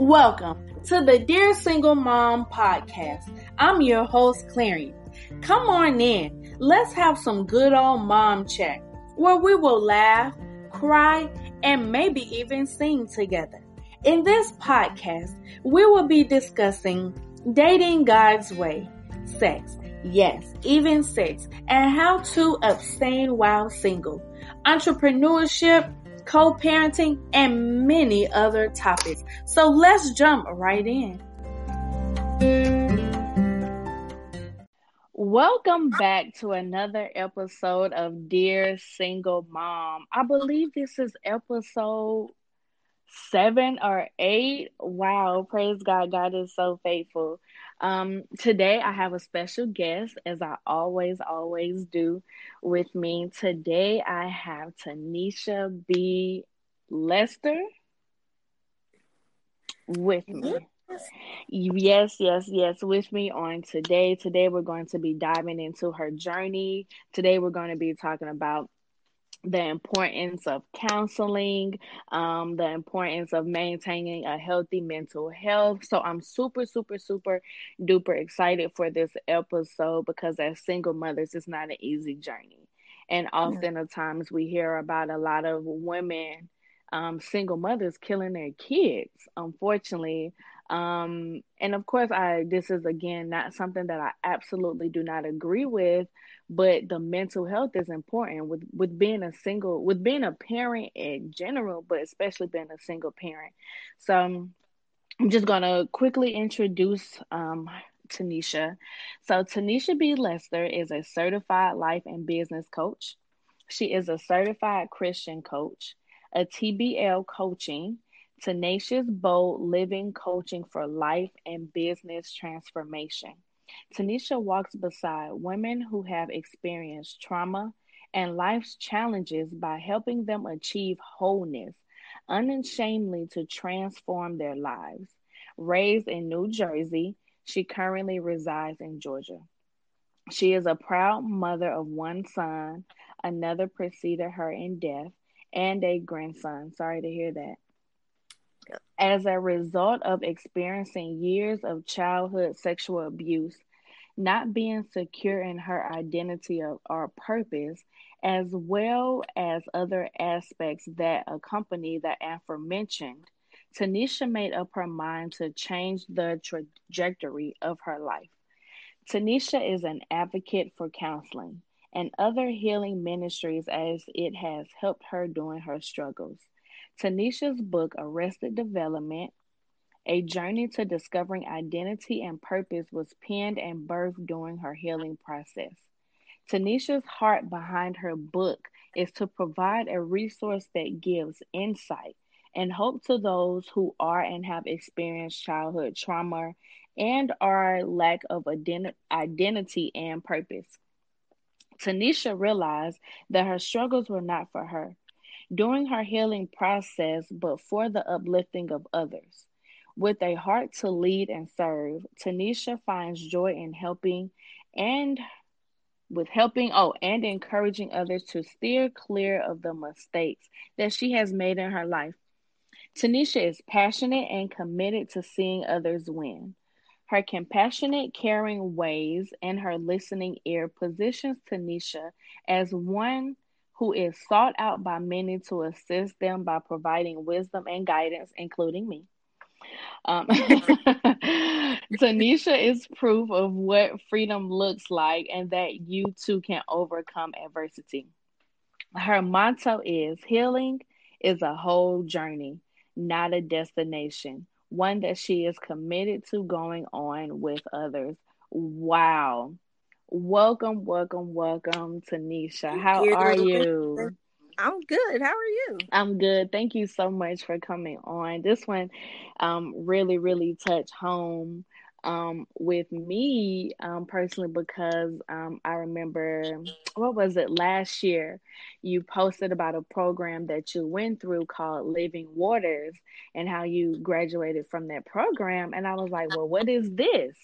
Welcome to the Dear Single Mom podcast. I'm your host, Clarion. Come on in. Let's have some good old mom chat where we will laugh, cry, and maybe even sing together. In this podcast, we will be discussing dating God's way, sex, yes, even sex, and how to abstain while single, entrepreneurship, co-parenting, and many other topics. So let's jump right in. Welcome back to another episode of Dear Single Mom. I believe this is episode seven or eight. Wow, praise God. God is so faithful. Um, today I have a special guest, as I always, always do with me. Today I have Tanisha B. Lester with me. Yes, yes, yes, with me on today. Today we're going to be diving into her journey. Today we're going to be talking about the importance of counseling, um, the importance of maintaining a healthy mental health. So I'm super, super, super duper excited for this episode because as single mothers, it's not an easy journey. And often yeah. times we hear about a lot of women, um, single mothers killing their kids, unfortunately. Um, and of course, I this is again not something that I absolutely do not agree with, but the mental health is important with with being a single, with being a parent in general, but especially being a single parent. So I'm just gonna quickly introduce um, Tanisha. So Tanisha B. Lester is a certified life and business coach. She is a certified Christian coach, a TBL coaching Tenacious Bold Living Coaching for Life and Business Transformation. Tanisha walks beside women who have experienced trauma and life's challenges by helping them achieve wholeness, unashamedly to transform their lives. Raised in New Jersey, she currently resides in Georgia. She is a proud mother of one son, another preceded her in death, and a grandson. Sorry to hear that. As a result of experiencing years of childhood sexual abuse, not being secure in her identity or purpose, as well as other aspects that accompany the aforementioned, Tanisha made up her mind to change the trajectory of her life. Tanisha is an advocate for counseling and other healing ministries as it has helped her during her struggles. Tanisha's book, Arrested Development A Journey to Discovering Identity and Purpose, was penned and birthed during her healing process. Tanisha's heart behind her book is to provide a resource that gives insight and hope to those who are and have experienced childhood trauma and our lack of ident- identity and purpose. Tanisha realized that her struggles were not for her during her healing process, but for the uplifting of others. With a heart to lead and serve, Tanisha finds joy in helping and with helping oh and encouraging others to steer clear of the mistakes that she has made in her life. Tanisha is passionate and committed to seeing others win. Her compassionate, caring ways and her listening ear positions Tanisha as one who is sought out by many to assist them by providing wisdom and guidance, including me. Um, Tanisha is proof of what freedom looks like and that you too can overcome adversity. Her motto is healing is a whole journey, not a destination, one that she is committed to going on with others. Wow. Welcome, welcome, welcome, Tanisha. How are you? I'm good. How are you? I'm good. Thank you so much for coming on. This one um, really, really touched home um, with me um, personally because um, I remember, what was it, last year, you posted about a program that you went through called Living Waters and how you graduated from that program. And I was like, well, what is this?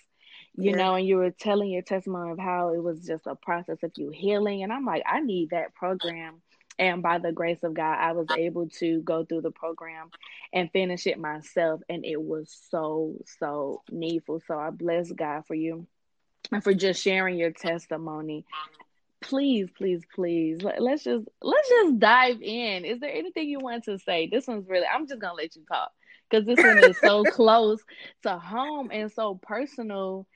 You yeah. know, and you were telling your testimony of how it was just a process of you healing. And I'm like, I need that program and by the grace of God, I was able to go through the program and finish it myself. And it was so, so needful. So I bless God for you and for just sharing your testimony. Please, please, please, let's just let's just dive in. Is there anything you want to say? This one's really I'm just gonna let you talk because this one is so close to home and so personal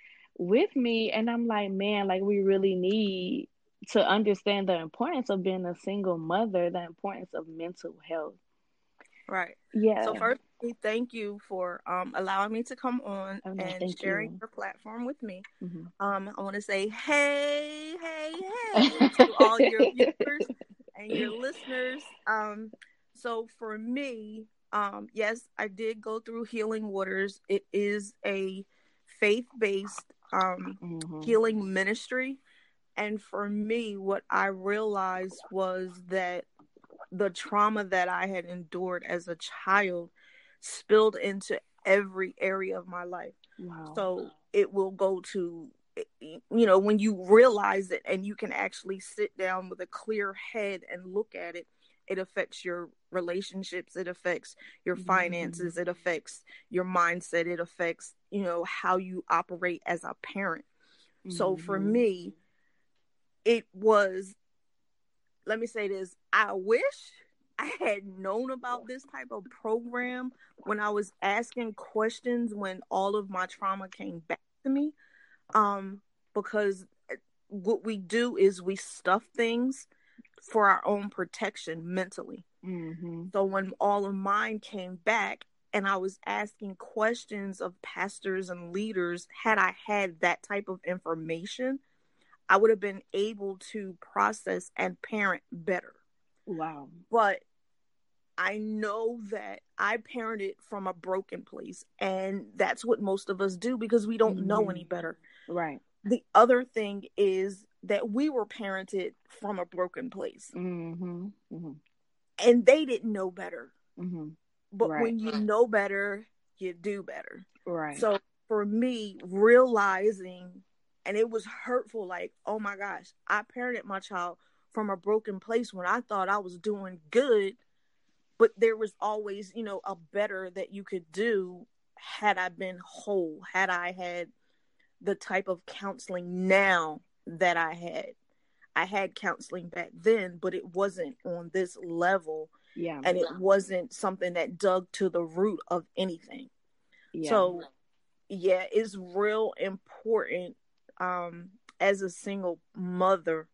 with me. And I'm like, man, like we really need to understand the importance of being a single mother, the importance of mental health. Right. Yeah. So first, thank you for um, allowing me to come on oh, no, and sharing you. your platform with me. Mm-hmm. Um, I want to say, hey, hey, hey to all your viewers and your listeners. Um, so for me, um, yes, I did go through Healing Waters. It is a faith-based um, mm-hmm. healing ministry and for me, what I realized was that the trauma that I had endured as a child spilled into every area of my life. Wow. So it will go to, you know, when you realize it and you can actually sit down with a clear head and look at it, it affects your relationships, it affects your finances, mm-hmm. it affects your mindset, it affects, you know, how you operate as a parent. Mm-hmm. So for mm-hmm. me, it was let me say this i wish i had known about this type of program when i was asking questions when all of my trauma came back to me um because what we do is we stuff things for our own protection mentally mm-hmm. so when all of mine came back and I was asking questions of pastors and leaders, had I had that type of information, I would have been able to process and parent better. Wow. But I know that I parented from a broken place, and that's what most of us do because we don't mm-hmm. know any better. Right. The other thing is that we were parented from a broken place, mm-hmm. Mm-hmm. and they didn't know better. Mm-hmm. But right. when you know better, you do better. Right. So for me, realizing and it was hurtful like oh my gosh i parented my child from a broken place when i thought i was doing good but there was always you know a better that you could do had i been whole had i had the type of counseling now that i had i had counseling back then but it wasn't on this level yeah and it wasn't something that dug to the root of anything yeah. so yeah it's real important um, as a single mother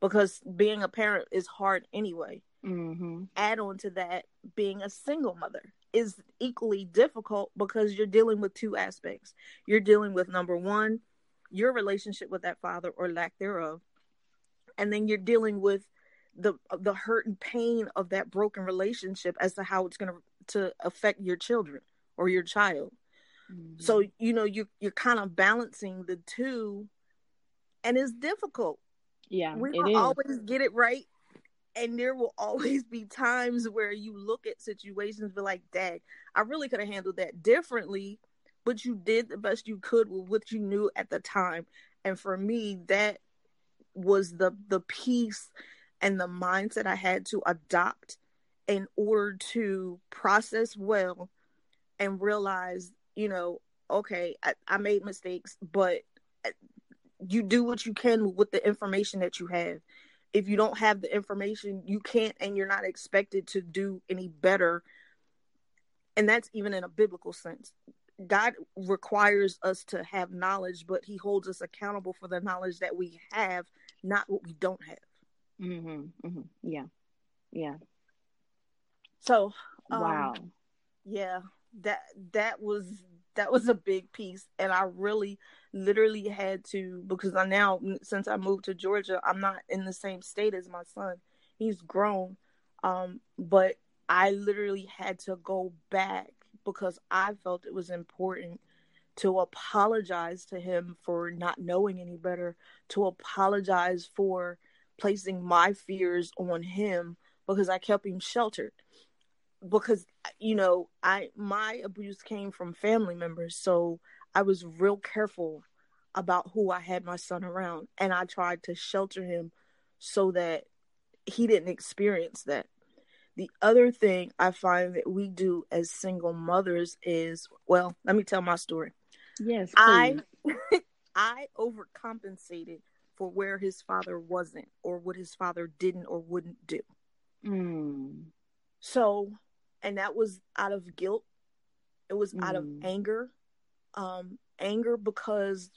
because being a parent is hard anyway. Mm-hmm. Add on to that, being a single mother is equally difficult because you're dealing with two aspects. You're dealing with number one, your relationship with that father or lack thereof, and then you're dealing with the the hurt and pain of that broken relationship as to how it's going to to affect your children or your child. Mm-hmm. So you know you you're kind of balancing the two, and it's difficult. Yeah, we don't always get it right, and there will always be times where you look at situations be like, "Dad, I really could have handled that differently," but you did the best you could with what you knew at the time. And for me, that was the the piece and the mindset I had to adopt in order to process well and realize you know, okay, I, I made mistakes, but uh, you do what you can with the information that you have. If you don't have the information, you can't and you're not expected to do any better. And that's even in a biblical sense. God requires us to have knowledge, but He holds us accountable for the knowledge that we have, not what we don't have. Mm-hmm, mm-hmm. Yeah, yeah. So, um, wow. Yeah, that that was that was a big piece and i really literally had to because i now since i moved to georgia i'm not in the same state as my son he's grown um but i literally had to go back because i felt it was important to apologize to him for not knowing any better to apologize for placing my fears on him because i kept him sheltered because you know i my abuse came from family members so i was real careful about who i had my son around and i tried to shelter him so that he didn't experience that. The other thing I find that we do as single mothers is, well, let me tell my story. Yes, please. I I overcompensated for where his father wasn't or what his father didn't or wouldn't do. Mm. So, and that was out of guilt. It was mm. out of mm. anger. Um, anger because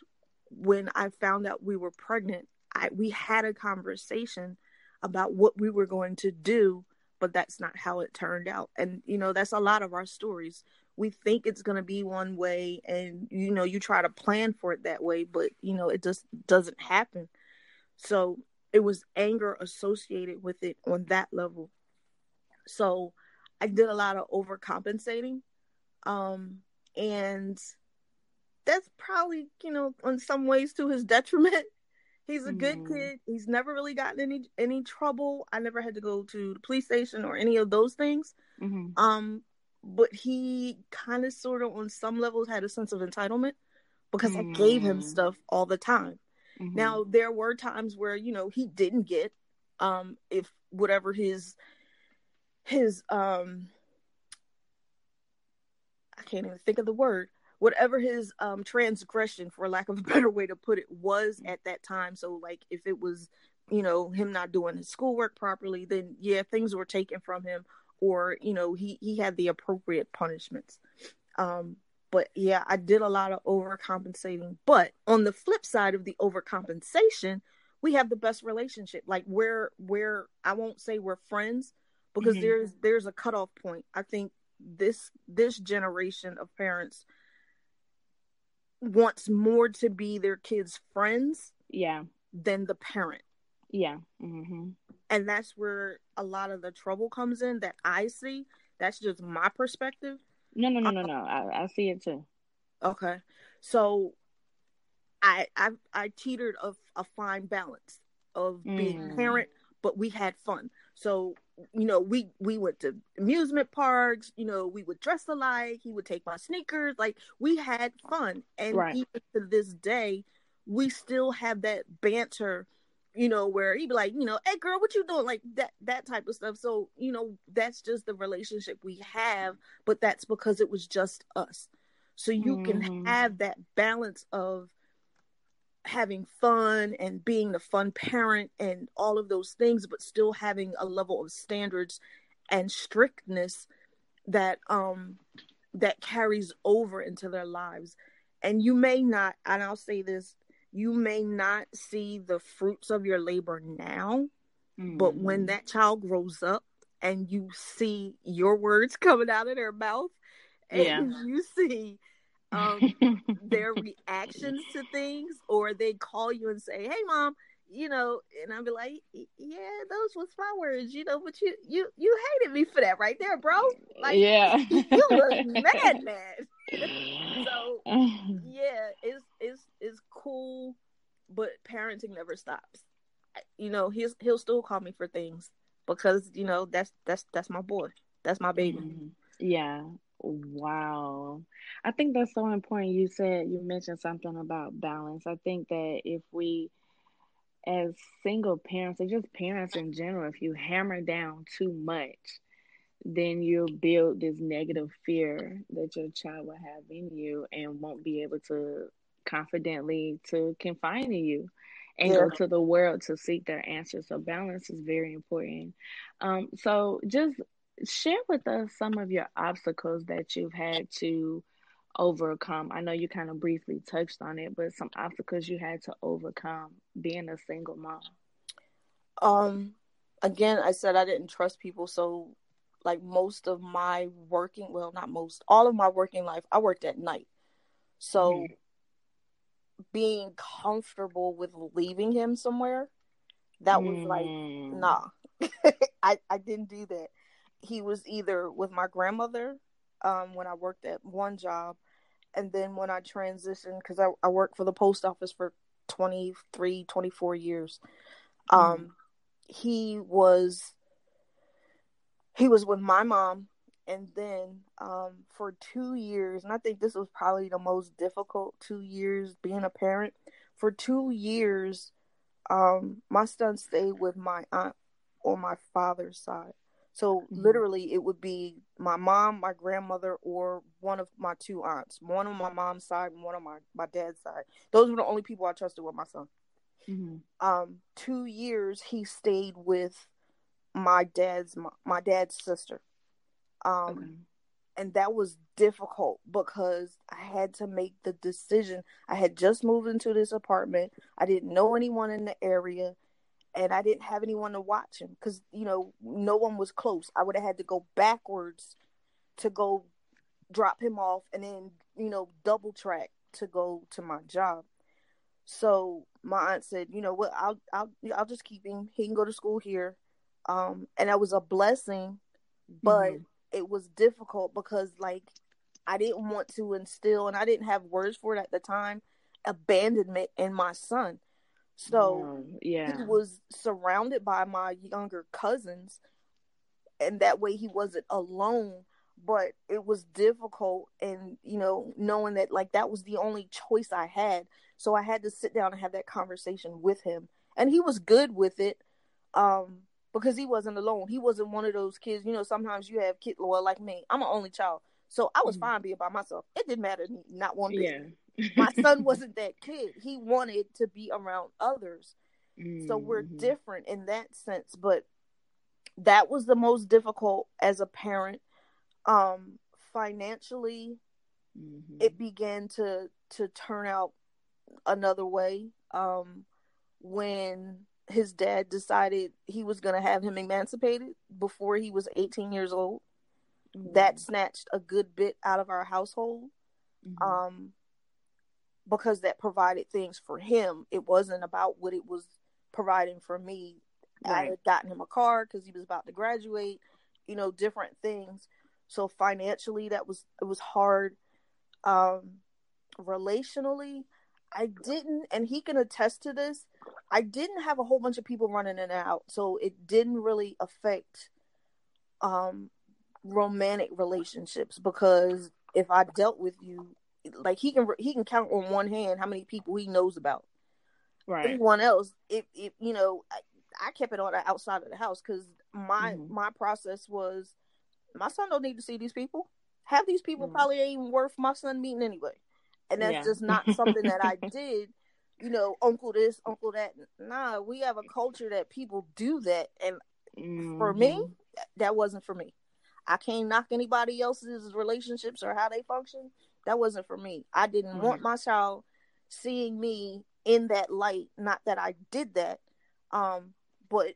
when I found out we were pregnant, I we had a conversation about what we were going to do, but that's not how it turned out. And you know, that's a lot of our stories. We think it's going to be one way and you know, you try to plan for it that way, but you know, it just doesn't happen. So, it was anger associated with it on that level. So, I did a lot of overcompensating. Um and that's probably, you know, in some ways to his detriment He's a good mm. kid. He's never really gotten any any trouble. I never had to go to the police station or any of those things. Mm-hmm. Um, but he kind of, sort of, on some levels, had a sense of entitlement because mm. I gave him mm. stuff all the time. Mm-hmm. Now there were times where you know he didn't get, um, if whatever his his um, I can't even think of the word whatever his um transgression for lack of a better way to put it was at that time. So like if it was you know him not doing his schoolwork properly then yeah things were taken from him or you know he he had the appropriate punishments. Um but yeah i did a lot of overcompensating. But on the flip side of the overcompensation we have the best relationship. Like where where i won't say we're friends because mm-hmm. there's there's a cutoff point. I think this this generation of parents wants more to be their kids' friends, yeah, than the parent. Yeah. Mm-hmm. And that's where a lot of the trouble comes in that I see. That's just my perspective. No, no, no, no, no. I, I see it too. Okay. So I I I teetered of a fine balance of being mm. parent, but we had fun. So you know, we we went to amusement parks. You know, we would dress alike. He would take my sneakers. Like we had fun, and right. even to this day, we still have that banter. You know, where he'd be like, you know, hey girl, what you doing? Like that that type of stuff. So you know, that's just the relationship we have. But that's because it was just us. So you mm-hmm. can have that balance of having fun and being the fun parent and all of those things but still having a level of standards and strictness that um that carries over into their lives and you may not and I'll say this you may not see the fruits of your labor now mm-hmm. but when mm-hmm. that child grows up and you see your words coming out of their mouth and yeah. you see um, their reactions to things, or they call you and say, "Hey, mom." You know, and I'll be like, "Yeah, those was my words." You know, but you you you hated me for that right there, bro. Like, yeah, you was mad, mad. so yeah, it's it's it's cool, but parenting never stops. You know, he's he'll still call me for things because you know that's that's that's my boy, that's my baby. Mm-hmm. Yeah, Wow. I think that's so important. You said you mentioned something about balance. I think that if we as single parents or just parents in general, if you hammer down too much, then you'll build this negative fear that your child will have in you and won't be able to confidently to confine in you and yeah. go to the world to seek their answers. So balance is very important. Um, so just share with us some of your obstacles that you've had to overcome. I know you kind of briefly touched on it, but some obstacles you had to overcome being a single mom. Um again, I said I didn't trust people, so like most of my working, well, not most, all of my working life, I worked at night. So mm-hmm. being comfortable with leaving him somewhere, that was mm. like nah. I I didn't do that he was either with my grandmother um, when I worked at one job, and then when I transitioned, because I, I worked for the post office for 23, 24 years, um, mm. he was he was with my mom and then um, for two years and i think this was probably the most difficult two years being a parent for two years um, my son stayed with my aunt on my father's side. So mm-hmm. literally, it would be my mom, my grandmother, or one of my two aunts. One on my mom's side and one on my my dad's side. Those were the only people I trusted with my son. Mm-hmm. Um, two years he stayed with my dad's my, my dad's sister. Um, okay. and that was difficult because I had to make the decision. I had just moved into this apartment. I didn't know anyone in the area and I didn't have anyone to watch him because you know no one was close. I would have had to go backwards to go drop him off, and then you know double track to go to my job. So my aunt said, you know what, I'll I'll I'll just keep him. He can go to school here, um, and that was a blessing, but mm-hmm. it was difficult because like I didn't want to instill, and I didn't have words for it at the time, abandonment in my son so yeah, he was surrounded by my younger cousins, and that way he wasn't alone. But it was difficult, and you know, knowing that like that was the only choice I had. So I had to sit down and have that conversation with him, and he was good with it. Um, because he wasn't alone. He wasn't one of those kids. You know, sometimes you have kid loyal like me. I'm an only child, so I was mm-hmm. fine being by myself. It didn't matter to me, not one bit. Yeah my son wasn't that kid. He wanted to be around others. Mm-hmm. So we're mm-hmm. different in that sense, but that was the most difficult as a parent. Um financially mm-hmm. it began to to turn out another way um when his dad decided he was going to have him emancipated before he was 18 years old. That mm-hmm. snatched a good bit out of our household. Mm-hmm. Um because that provided things for him. It wasn't about what it was providing for me. Right. I had gotten him a car because he was about to graduate, you know, different things. So financially, that was it was hard. Um, relationally, I didn't, and he can attest to this. I didn't have a whole bunch of people running in and out, so it didn't really affect um romantic relationships because if I dealt with you like he can he can count on one hand how many people he knows about. Right. Anyone else, if if you know, I, I kept it on the outside of the house because my mm-hmm. my process was my son don't need to see these people. Have these people mm-hmm. probably ain't even worth my son meeting anyway, and that's yeah. just not something that I did. You know, uncle this, uncle that. Nah, we have a culture that people do that, and mm-hmm. for me, mm-hmm. that wasn't for me. I can't knock anybody else's relationships or how they function that wasn't for me. I didn't mm-hmm. want my child seeing me in that light. Not that I did that, um, but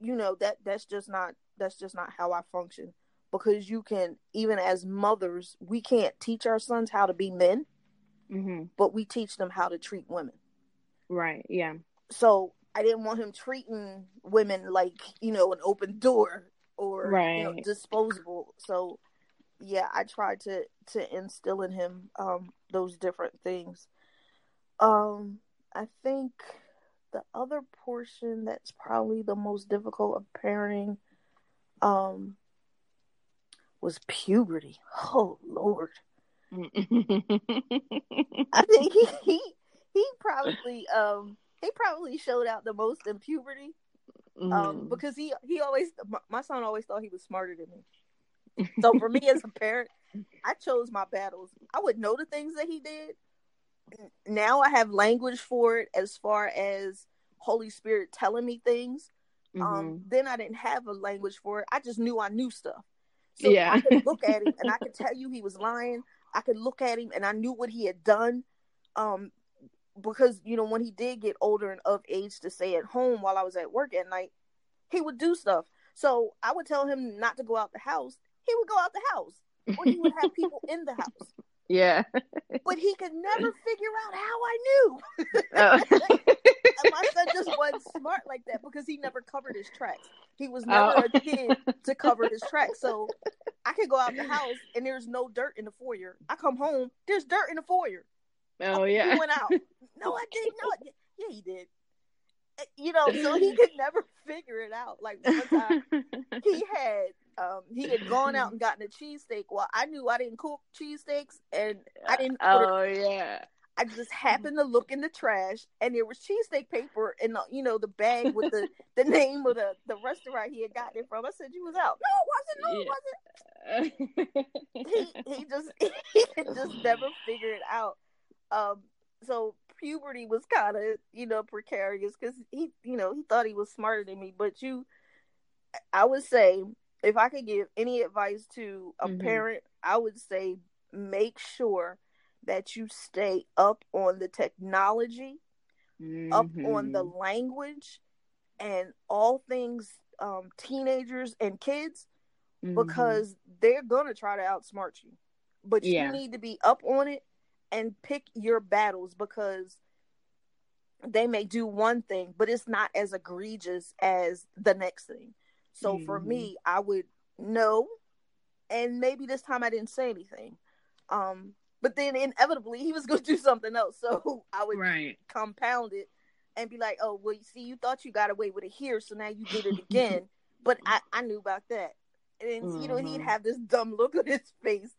you know that that's just not that's just not how I function. Because you can even as mothers, we can't teach our sons how to be men, mm-hmm. but we teach them how to treat women. Right. Yeah. So I didn't want him treating women like you know an open door or right. you know, disposable. So yeah, I tried to to instill in him um, those different things. Um, I think the other portion that's probably the most difficult of parenting um, was puberty. Oh Lord. I think he, he he probably um he probably showed out the most in puberty. Um mm. because he he always my, my son always thought he was smarter than me so for me as a parent, I chose my battles. I would know the things that he did. Now I have language for it as far as Holy Spirit telling me things. Um, mm-hmm. Um, then I didn't have a language for it. I just knew I knew stuff. So yeah. I could look at him and I could tell you he was lying. I could look at him and I knew what he had done. Um, because you know when he did get older and of age to stay at home while I was at work at night, he would do stuff. So I would tell him not to go out the house, he would go out the house or he would have people in the house. Yeah. but he could never figure out how I knew. Oh. and my son just wasn't smart like that because he never covered his tracks. He was never oh. a kid to cover his tracks. So I could go out the house and there's no dirt in the foyer. I come home, there's dirt in the foyer. Oh, yeah. He went out. No, I didn't. No, I did. Yeah, he did. Eh, you know, so he could never figure it out. Like one time, he had um, he had gone out and gotten a cheesesteak. Well, I knew I didn't cook cheesesteaks, and I didn't. Oh it, yeah. I just happened to look in the trash, and there was cheesesteak paper in the, you know, the bag with the, the name of the, the restaurant he had gotten it from. I said, "You was out." No, it wasn't. No, it wasn't. he he just he just never figured it out. Um, so puberty was kind of you know precarious because he you know he thought he was smarter than me, but you, I would say if I could give any advice to a mm-hmm. parent, I would say make sure that you stay up on the technology, mm-hmm. up on the mm-hmm. language, and all things um, teenagers and kids mm-hmm. because they're gonna try to outsmart you. But yeah. you need to be up on it and pick your battles because they may do one thing, but it's not as egregious as the next thing. So mm-hmm. for me, I would know, and maybe this time I didn't say anything. Um, but then inevitably he was going to do something else. So I would right. compound it and be like, oh, well, you see, you thought you got away with it here, so now you did it again. but I, I knew about that. And, mm-hmm. you know, he'd mm-hmm. have this dumb look on his face.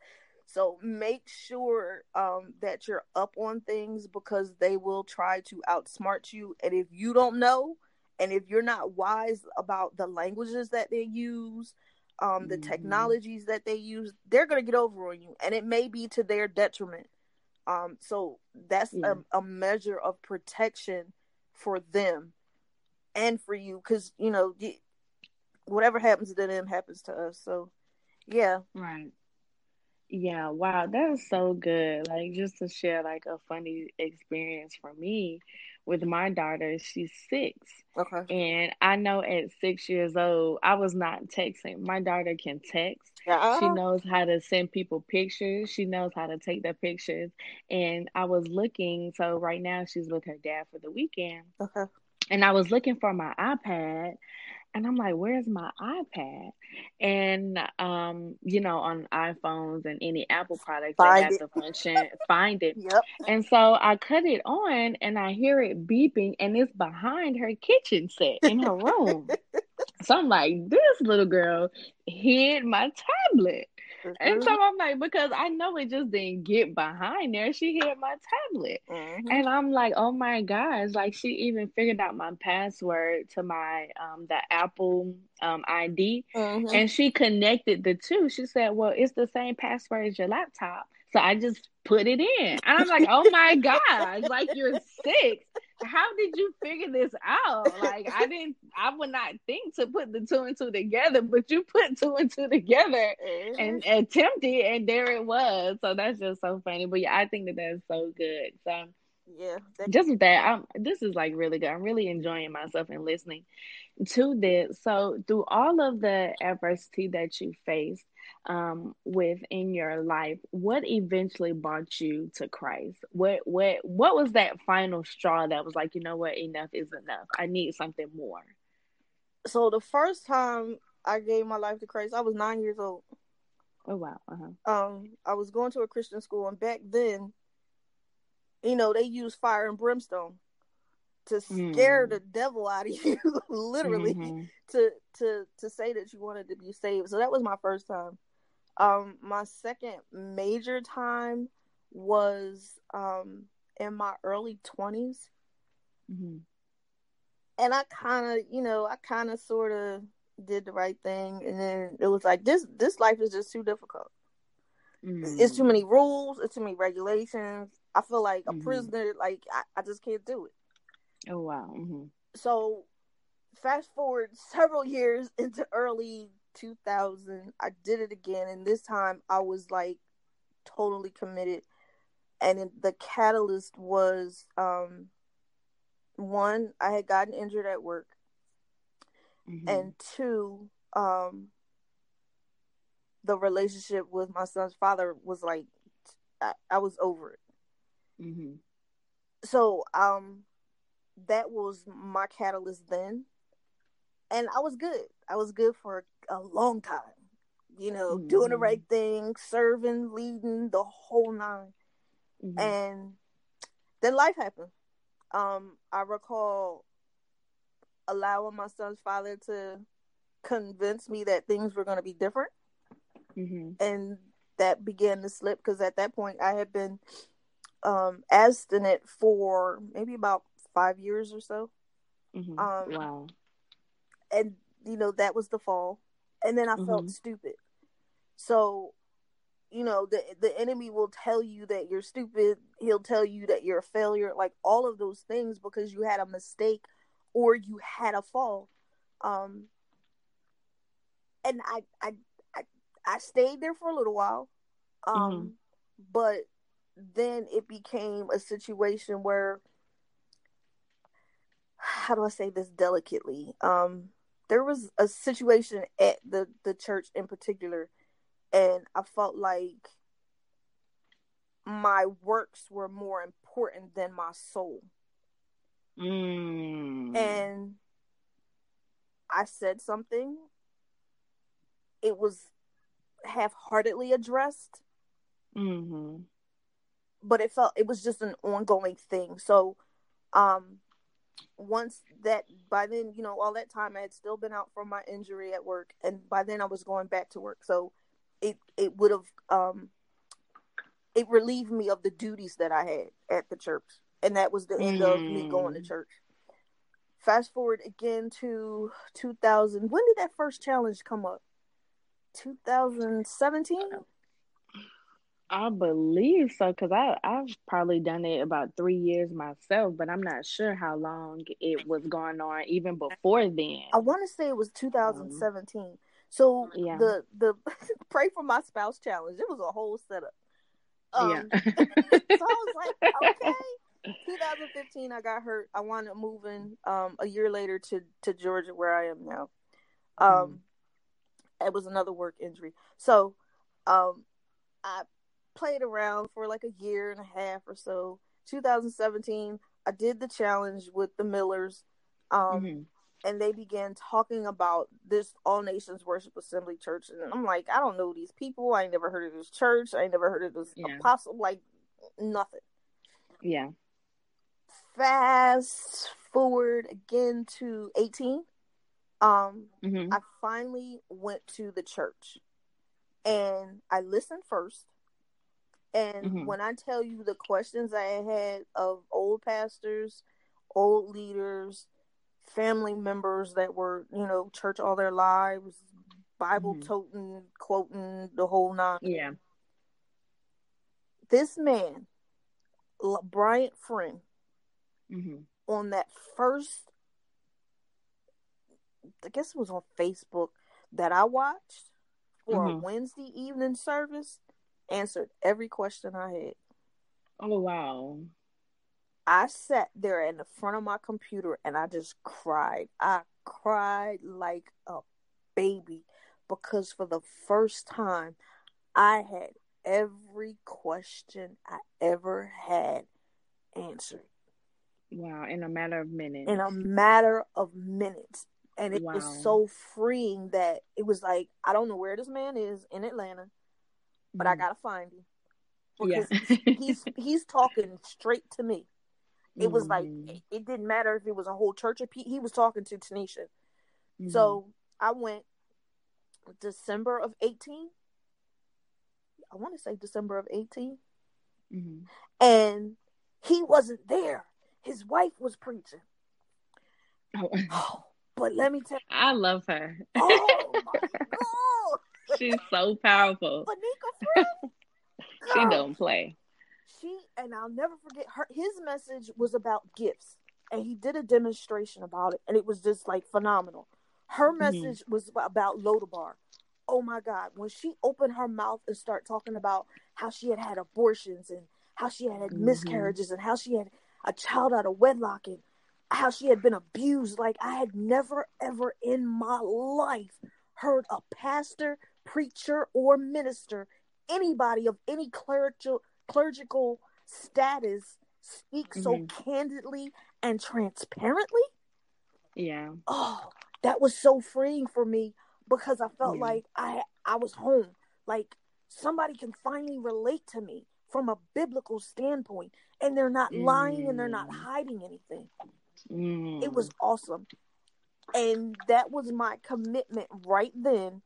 So make sure um, that you're up on things because they will try to outsmart you. And if you don't know, and if you're not wise about the languages that they use, um, the mm-hmm. technologies that they use, they're going to get over on you, and it may be to their detriment. Um, so that's yeah. a, a measure of protection for them and for you, because you know whatever happens to them happens to us. So yeah, right. Yeah, wow, that was so good. Like just to share like a funny experience for me with my daughter. She's six. Okay. And I know at six years old, I was not texting. My daughter can text. Uh-huh. She knows how to send people pictures. She knows how to take their pictures. And I was looking. So right now she's with her dad for the weekend. Okay. And I was looking for my iPad and I'm like, where's my iPad? And um, you know, on iPhones and any Apple products find that have the function find it. Yep. And so I cut it on and I hear it beeping and it's behind her kitchen set in her room. so I'm like, this little girl hid my tablet. Mm-hmm. And so I'm like, because I know it just didn't get behind there. She hit my tablet. Mm-hmm. And I'm like, oh my gosh. Like she even figured out my password to my um the Apple um ID. Mm-hmm. And she connected the two. She said, Well, it's the same password as your laptop. So I just put it in. And I'm like, oh my gosh, like you're six how did you figure this out? Like I didn't I would not think to put the two and two together, but you put two and two together mm-hmm. and attempted and there it was. So that's just so funny. But yeah, I think that that's so good. So yeah just with that i'm this is like really good i'm really enjoying myself and listening to this so through all of the adversity that you faced um, within your life, what eventually brought you to Christ? What what what was that final straw that was like, you know what, enough is enough. I need something more. So the first time I gave my life to Christ, I was nine years old. Oh wow. Uh-huh. Um, I was going to a Christian school, and back then, you know, they use fire and brimstone to scare mm. the devil out of you, literally, mm-hmm. to to to say that you wanted to be saved. So that was my first time. Um, my second major time was um in my early 20s. Mm-hmm. And I kind of, you know, I kind of sort of did the right thing. And then it was like, this, this life is just too difficult. Mm-hmm. It's too many rules. It's too many regulations. I feel like a mm-hmm. prisoner. Like I, I, just can't do it. Oh wow. Mm-hmm. So fast forward several years into early 2000 i did it again and this time i was like totally committed and it, the catalyst was um one i had gotten injured at work mm-hmm. and two um the relationship with my son's father was like i, I was over it mm-hmm. so um that was my catalyst then and i was good i was good for a long time. You know, mm-hmm. doing the right thing, serving, leading, the whole 9 mm-hmm. And then life happened. Um, I recall allowing my son's father to convince me that things were going to be different. Mm-hmm. And that began to slip because at that point I had been um, abstinent for maybe about five years or so. Mm-hmm. Um, wow. And you know that was the fall, and then I mm-hmm. felt stupid. So, you know, the the enemy will tell you that you're stupid. He'll tell you that you're a failure, like all of those things because you had a mistake or you had a fall. Um, and I I I, I stayed there for a little while. Um, mm-hmm. but then it became a situation where how do I say this delicately? Um, there was a situation at the the church in particular, and I felt like my works were more important than my soul. Mm. And I said something. It was half heartedly addressed. Mm-hmm. But it felt it was just an ongoing thing. So um once that by then, you know, all that time I had still been out from my injury at work and by then I was going back to work. So it it would have um it relieved me of the duties that I had at the church. And that was the mm. end of me going to mm. church. Fast forward again to 2000. When did that first challenge come up? 2017? I believe so because I I've probably done it about three years myself, but I'm not sure how long it was going on even before then. I want to say it was 2017. Um, so yeah. the the pray for my spouse challenge. It was a whole setup. Um, yeah. so I was like, okay. 2015, I got hurt. I wound up moving um, a year later to to Georgia, where I am now. Um, mm. It was another work injury. So, um, I played around for like a year and a half or so. 2017, I did the challenge with the Millers, um, mm-hmm. and they began talking about this All Nations Worship Assembly Church, and I'm like, I don't know these people. I ain't never heard of this church. I ain't never heard of this yeah. apostle. Like nothing. Yeah. Fast forward again to 18. Um, mm-hmm. I finally went to the church, and I listened first and mm-hmm. when I tell you the questions I had of old pastors, old leaders, family members that were, you know, church all their lives, Bible mm-hmm. toting, quoting the whole nine. Yeah. This man, Bryant Friend, mm-hmm. on that first, I guess it was on Facebook that I watched for a mm-hmm. Wednesday evening service answered every question I had. Oh wow. I sat there in the front of my computer and I just cried. I cried like a baby because for the first time I had every question I ever had answered. Wow, in a matter of minutes. In a matter of minutes. And it wow. was so freeing that it was like, I don't know where this man is in Atlanta but I mm. gotta find him because yeah. he's he's talking straight to me. It was like mm-hmm. it, it, didn't matter if it was a whole church of people. He was talking to Tanisha. Mm-hmm. So I went December of eighteen. I want to say December of 18 mm-hmm. and he wasn't there. His wife was preaching. Oh. oh but let me tell you, I love her. Oh my god! She's so powerful. She don't play. She and I'll never forget her. His message was about gifts, and he did a demonstration about it, and it was just like phenomenal. Her mm-hmm. message mm-hmm. was about Lodabar. Oh my God! When she opened her mouth and started talking about how she had had abortions and how she had had mm-hmm. miscarriages and how she had a child out of wedlock and how she had been abused, like I had never ever in my life heard a pastor preacher or minister, anybody of any clerical clerical status speak mm-hmm. so candidly and transparently. Yeah. Oh, that was so freeing for me because I felt yeah. like I I was home. Like somebody can finally relate to me from a biblical standpoint and they're not mm. lying and they're not mm. hiding anything. Mm. It was awesome. And that was my commitment right then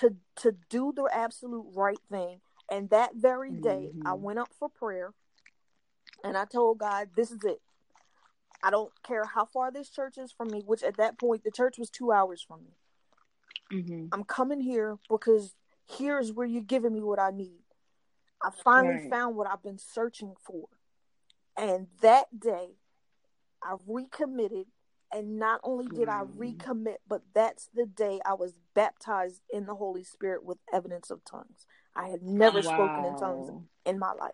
to to do the absolute right thing. And that very day, mm-hmm. I went up for prayer. And I told God, this is it. I don't care how far this church is from me, which at that point, the church was two hours from me. Mm-hmm. I'm coming here because here's where you're giving me what I need. I finally right. found what I've been searching for. And that day, I recommitted. And not only did mm. I recommit, but that's the day I was baptized in the Holy Spirit with evidence of tongues. I had never wow. spoken in tongues in my life.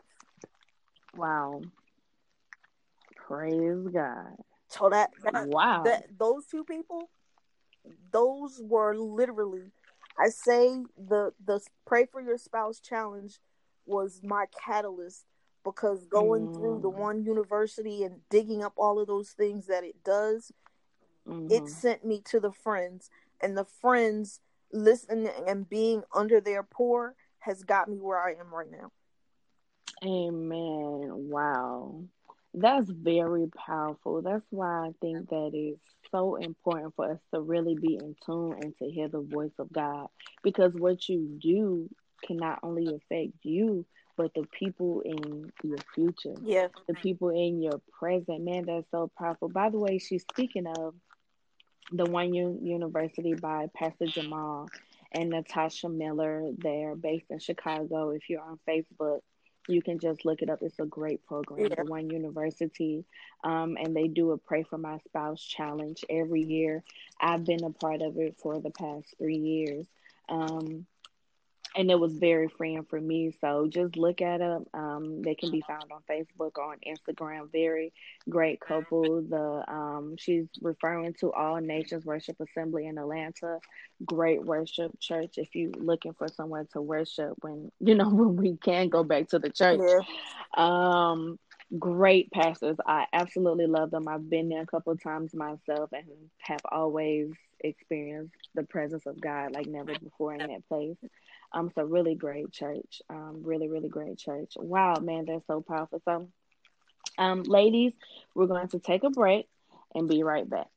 Wow. Praise God. So that, that wow. That those two people, those were literally I say the the pray for your spouse challenge was my catalyst because going mm. through the mm. one university and digging up all of those things that it does, mm-hmm. it sent me to the friends and the friends listening and being under their pour has got me where I am right now. Amen. Wow. That's very powerful. That's why I think that is so important for us to really be in tune and to hear the voice of God. Because what you do can not only affect you, but the people in your future. Yeah. The people in your present. Man, that's so powerful. By the way, she's speaking of the One U- University by Pastor Jamal and Natasha Miller. They're based in Chicago. If you're on Facebook, you can just look it up. It's a great program, yeah. the One University. Um, and they do a Pray for My Spouse challenge every year. I've been a part of it for the past three years. Um, and it was very freeing for me. So just look at them. Um, they can be found on Facebook, on Instagram. Very great couple. The um, she's referring to All Nations Worship Assembly in Atlanta. Great worship church. If you're looking for someone to worship when you know when we can go back to the church. Yeah. Um, great pastors. I absolutely love them. I've been there a couple of times myself and have always experienced the presence of God like never before in that place. Um, it's a really great church. Um, really, really great church. Wow, man, that's so powerful. So, um, ladies, we're going to take a break and be right back.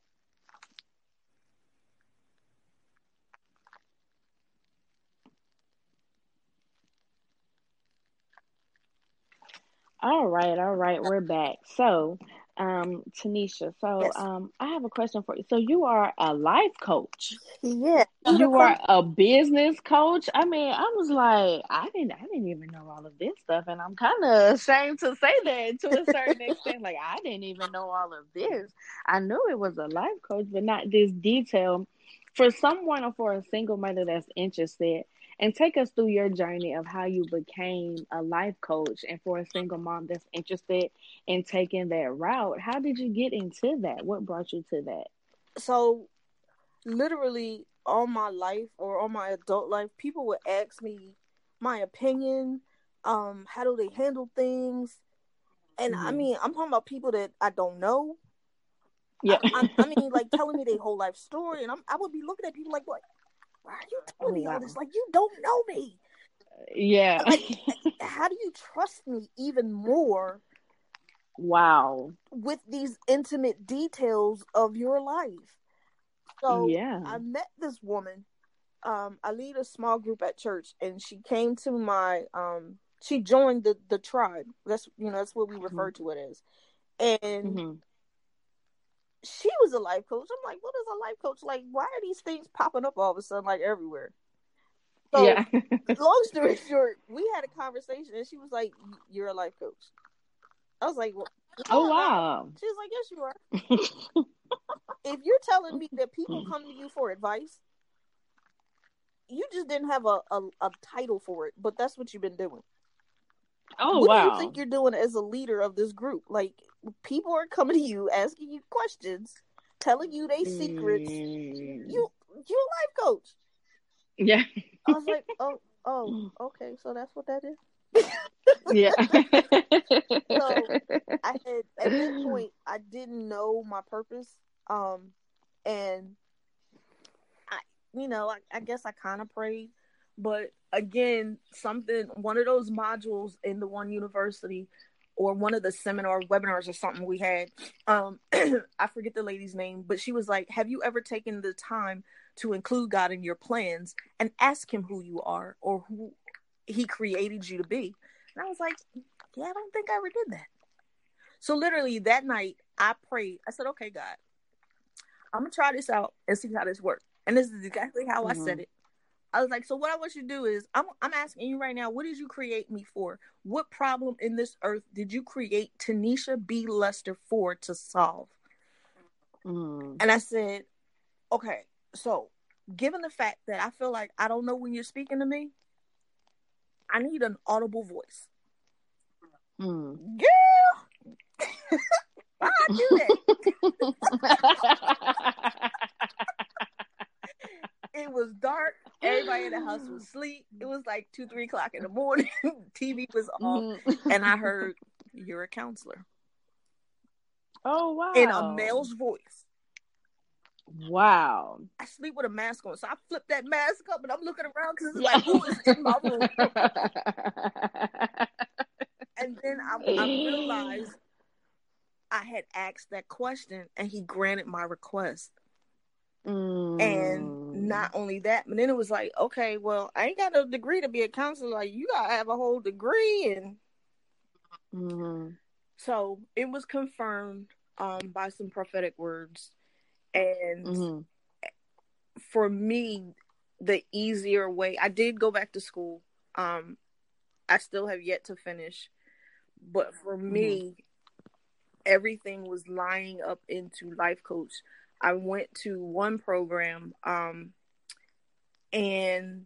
All right, all right, we're back. So, um, Tenishia, so yes. um, I have a question for you. So you are a life coach. Yeah. You are a business coach. I mean, I was like, I didn't, I didn't even know all of this stuff, and I'm kind of ashamed to say that to a certain extent. Like, I didn't even know all of this. I knew it was a life coach, but not this detail. For someone or for a single mother that's interested, and take us through your journey of how you became a life coach and for a single mom that's interested in taking that route how did you get into that? What brought you to that? So literally all my life or all my adult life people would ask me my opinion um how do they handle things? And mm-hmm. i mean i'm talking about people that i don't know. Yeah. I, I, I mean like telling me their whole life story and I'm, i would be looking at people like what why are you telling me all this? Like you don't know me. Yeah. Like, how do you trust me even more? Wow. With these intimate details of your life. So yeah, I met this woman. Um, I lead a small group at church, and she came to my um. She joined the the tribe. That's you know that's what we refer mm-hmm. to it as, and mm-hmm she was a life coach. I'm like, what is a life coach? Like, why are these things popping up all of a sudden, like everywhere? So, yeah. long story short, we had a conversation, and she was like, "You're a life coach." I was like, well, "Oh wow!" She was like, "Yes, you are." if you're telling me that people come to you for advice, you just didn't have a, a, a title for it, but that's what you've been doing. Oh what wow! do you think you're doing as a leader of this group? Like, people are coming to you asking you questions, telling you their secrets. Mm. You you a life coach. Yeah. I was like, oh, oh, okay, so that's what that is. yeah. so I had at that point I didn't know my purpose. Um and I you know, I, I guess I kinda prayed. But again, something one of those modules in the one university or one of the seminar webinars or something we had um i forget the lady's name but she was like have you ever taken the time to include god in your plans and ask him who you are or who he created you to be and i was like yeah i don't think i ever did that So literally that night, I prayed. I said, "Okay, God, I'm gonna try this out and see how this works." And this is exactly how mm-hmm. I said mm-hmm. it. I was like, "So what I want you to do is, I'm I'm asking you right now, what did you create me for? What problem in this earth did you create Tenishia B. Lester for to solve?" Mm. And I said, "Okay, so given the fact that I feel like I don't know when you're speaking to me, I need an audible voice." Mm. Girl, why I do that? it was dark. Everybody in the house was asleep. It was like two, three o'clock in the morning. TV was off, mm. and I heard, "You're a counselor." Oh wow! In a male's voice. Wow. I sleep with a mask on, so I flip that mask up, and I'm looking around because it's like, who is in my room? and then I, I realized I had asked that question and he granted my request. Mm. And not only that, but then it was like, okay, well, I ain't got a degree to be a counselor. Like, you gotta have a whole degree, and mm-hmm. so it was confirmed um, by some prophetic words. And mm-hmm. for me, the easier way, I did go back to school. Um, I still have yet to finish, but for mm-hmm. me, everything was lining up into life coach. I went to one program um, and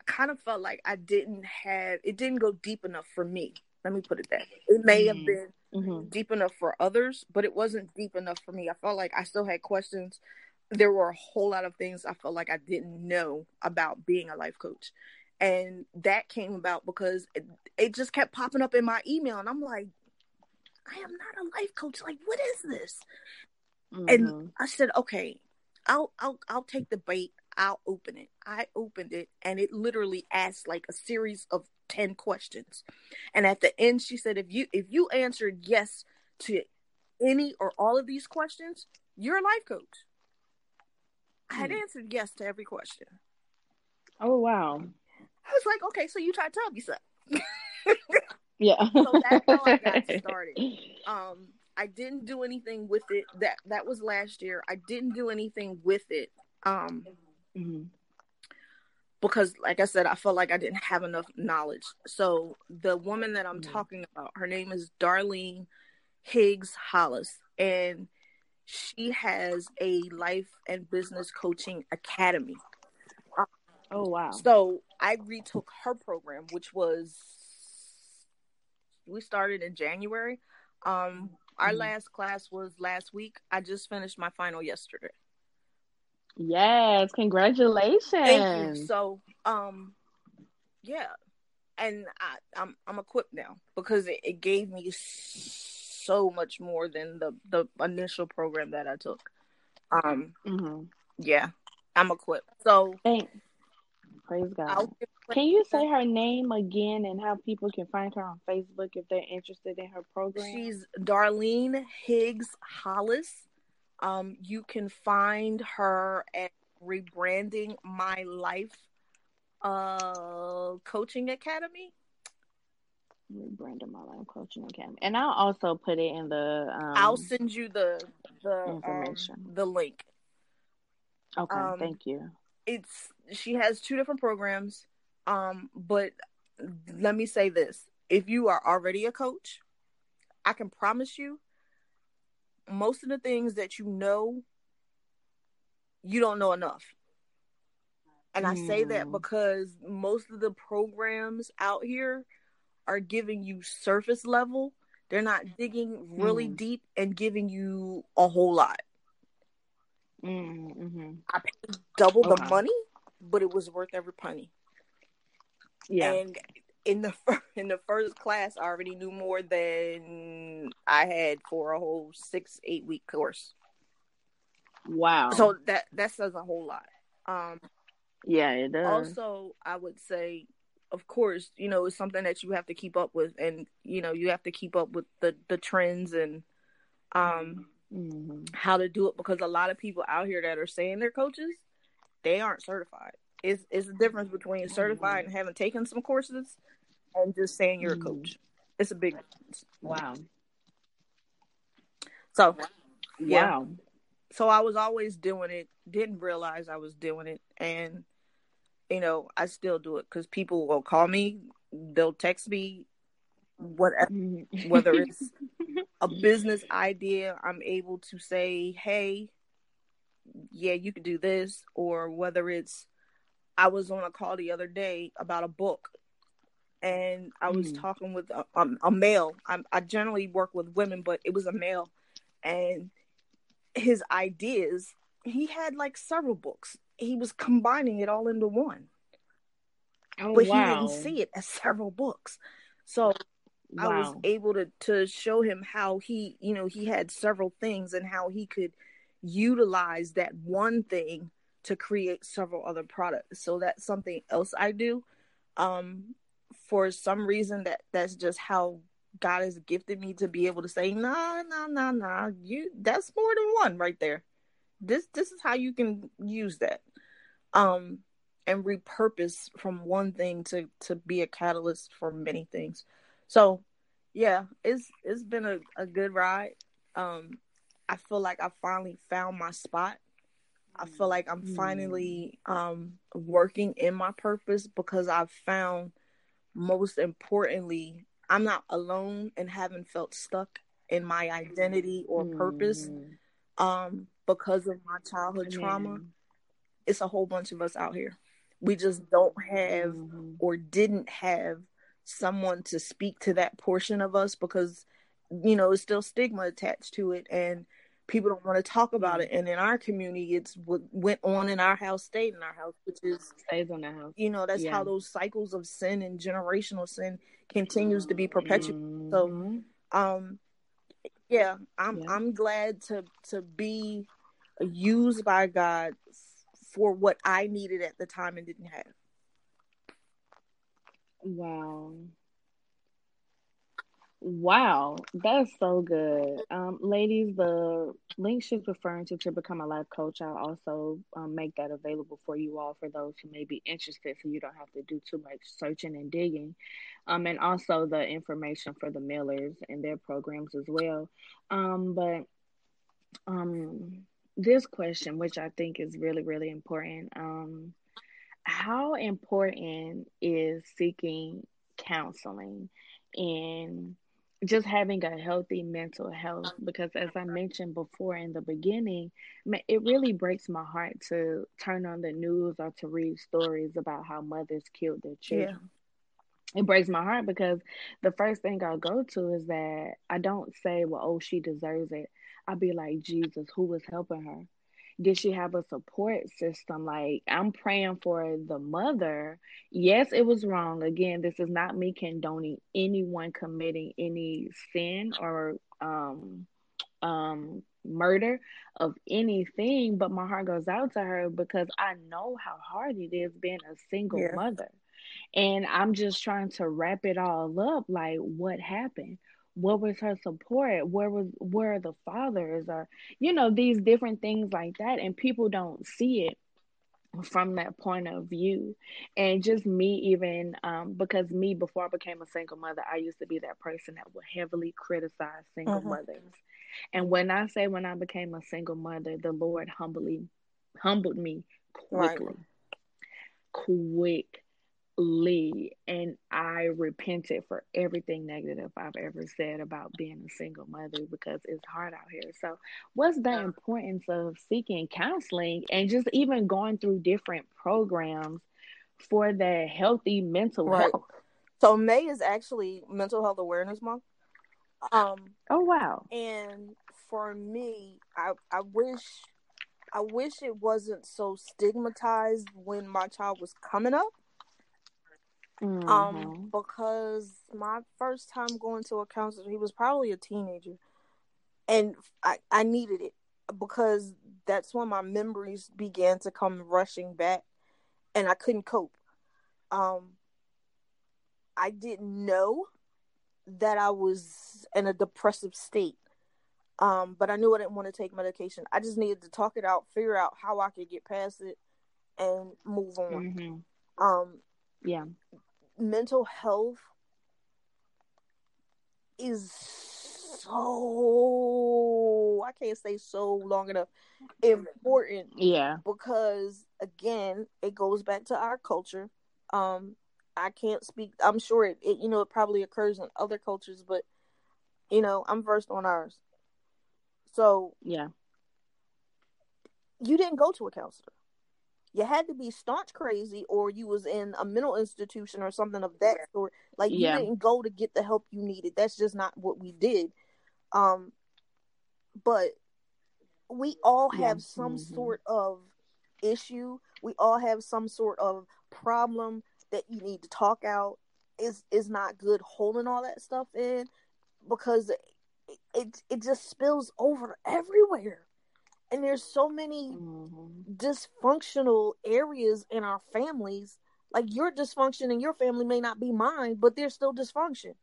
I kind of felt like I didn't have it didn't go deep enough for me. Let me put it that. It may mm-hmm. have been mm-hmm. deep enough for others, but it wasn't deep enough for me. I felt like I still had questions. There were a whole lot of things I felt like I didn't know about being a life coach. And that came about because it, it just kept popping up in my email. And I'm like, I am not a life coach. Like, what is this? Mm-hmm. And I said, okay, I'll I'll I'll take the bait. I'll open it. I opened it and it literally asked like a series of 10 questions. And at the end she said if you if you answered yes to any or all of these questions, you're a life coach. I had hmm. answered yes to every question. Oh wow. I was like, okay, so you tried to tell me something. yeah. so that's how I got started. Um I didn't do anything with it. That that was last year. I didn't do anything with it. Um mm-hmm. because like I said, I felt like I didn't have enough knowledge. So the woman that I'm mm-hmm. talking about, her name is Darlene Higgs Hollis, and she has a life and business coaching academy. Oh wow. So I retook her program, which was we started in January. Um, our mm-hmm. last class was last week. I just finished my final yesterday. Yes, congratulations. Thank you. So, um, yeah, and I, I'm I'm equipped now because it, it gave me so much more than the the initial program that I took. Um, mm-hmm. yeah, I'm equipped. So, Thank, praise God. Can you say her name again and how people can find her on Facebook if they're interested in her program? She's Darlene Higgs Hollis. Um, you can find her at Rebranding My Life uh, Coaching Academy. Rebranding My Life Coaching Academy, and I'll also put it in the. Um, I'll send you the the um, information, um, the link. Okay, um, thank you. It's she has two different programs. Um, but let me say this if you are already a coach, I can promise you most of the things that you know, you don't know enough. And mm. I say that mm. because most of the programs out here are giving you surface level. They're not digging really mm. deep and giving you a whole lot. Mm-hmm. I paid double the money, but it was worth every penny. Yeah. And in the in the first class, I already knew more than I had for a whole six eight week course. Wow. So that that says a whole lot. Um, yeah, it does. Also, I would say, of course, you know, it's something that you have to keep up with, and you know, you have to keep up with the the trends and um mm-hmm. how to do it because a lot of people out here that are saying they're coaches, they aren't certified it's it's the difference between certified and having taken some courses and just saying you're a mm. coach. It's a big difference. Wow. So, yeah. Wow. So I was always doing it, didn't realize I was doing it. And, you know, I still do it because people will call me, they'll text me, whatever, mm-hmm. whether it's a business idea, I'm able to say, hey, yeah, you could do this, or whether it's I was on a call the other day about a book, and I was mm. talking with a, um, a male. I'm, I generally work with women, but it was a male, and his ideas. He had like several books. He was combining it all into one. Oh, but wow. he didn't see it as several books. So wow. I was able to to show him how he, you know, he had several things and how he could utilize that one thing to create several other products. So that's something else I do. Um, for some reason that that's just how God has gifted me to be able to say, nah, nah, nah, nah, you that's more than one right there. This this is how you can use that. Um and repurpose from one thing to to be a catalyst for many things. So yeah, it's it's been a, a good ride. Um I feel like I finally found my spot. I feel like I'm finally mm. um, working in my purpose because I've found, most importantly, I'm not alone and haven't felt stuck in my identity or purpose mm. um, because of my childhood trauma. It's a whole bunch of us out here. We just don't have mm-hmm. or didn't have someone to speak to that portion of us because, you know, it's still stigma attached to it. And people don't want to talk about it. And in our community, it's what went on in our house, stayed in our house, which is stays in our house. You know, that's yeah. how those cycles of sin and generational sin continues to be perpetuated. Mm-hmm. So, um, yeah, I'm yeah. I'm glad to to be used by God for what I needed at the time and didn't have. Wow. Wow, that's so good. Um, ladies, the link she's referring to to become a life coach, I'll also um, make that available for you all for those who may be interested so you don't have to do too much searching and digging. Um, and also the information for the Millers and their programs as well. Um, but um, this question, which I think is really, really important, um, how important is seeking counseling? and just having a healthy mental health because as i mentioned before in the beginning it really breaks my heart to turn on the news or to read stories about how mothers killed their children yeah. it breaks my heart because the first thing i'll go to is that i don't say well oh she deserves it i'll be like jesus who was helping her did she have a support system? Like i'm praying for the mother. Yes it was wrong. Again this is not me condoning anyone committing any sin or um um murder of anything but my heart goes out to her because i know how hard it is being a single yeah. mother. And i'm just trying to wrap it all up like what happened what was her support? Where was where are the fathers? Or you know these different things like that and people don't see it from that point of view. And just me even um, because me before i became a single mother i used to be that person that would heavily criticize single mm-hmm. mothers. And when i say when i became a single mother the lord humbly humbled me quickly. Right. quick Lee and I repented for everything negative I've ever said about being a single mother because it's hard out here. So, what's the importance of seeking counseling and just even going through different programs for the healthy mental right. health? So, May is actually Mental Health Awareness Month. Um, oh wow! And for me, I I wish I wish it wasn't so stigmatized when my child was coming up mm-hmm. Um, because my first time going to a counselor, he was probably a teenager, and I I needed it because that's when my memories began to come rushing back, and I couldn't cope. Um, I didn't know that I was in a depressive state. Um, but I knew I didn't want to take medication. I just needed to talk it out, figure out how I could get past it, and move on. Mm-hmm. Um, yeah mental health is so I can't say so long enough important. Yeah. Because again, it goes back to our culture. Um, I can't speak. I'm sure it, it, you know, it probably occurs in other cultures, but you know, I'm versed on ours. So yeah, you didn't go to a counselor. You had to be staunch crazy, or you was in a mental institution or something of that sort. Like you yeah. didn't go to get the help you needed. That's just not what we did. Um, but we all have yeah. some mm-hmm. sort of issue. We all have some sort of problem that you need to talk out is is not good holding all that stuff in because it, it, it just spills over everywhere and there's so many mm-hmm. dysfunctional areas in our families like your dysfunction in your family may not be mine but there's still dysfunction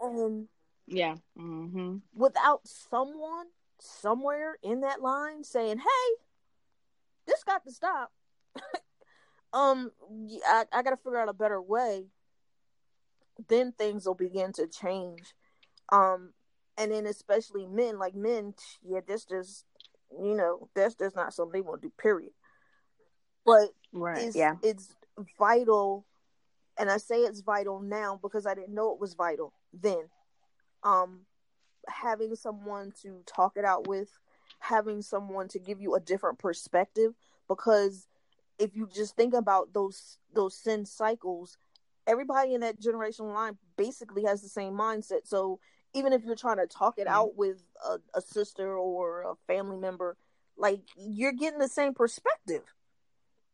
and yeah mm-hmm. without someone somewhere in that line saying hey this got to stop um I, I gotta figure out a better way then things will begin to change um and then especially men like men yeah this just you know that's just not something they want to do period. But right it's, yeah. it's vital and i say it's vital now because i didn't know it was vital then. Um having someone to talk it out with having someone to give you a different perspective because if you just think about those those sin cycles, everybody in that generational line basically has the same mindset. So even if you're trying to talk it out with a, a sister or a family member, like you're getting the same perspective.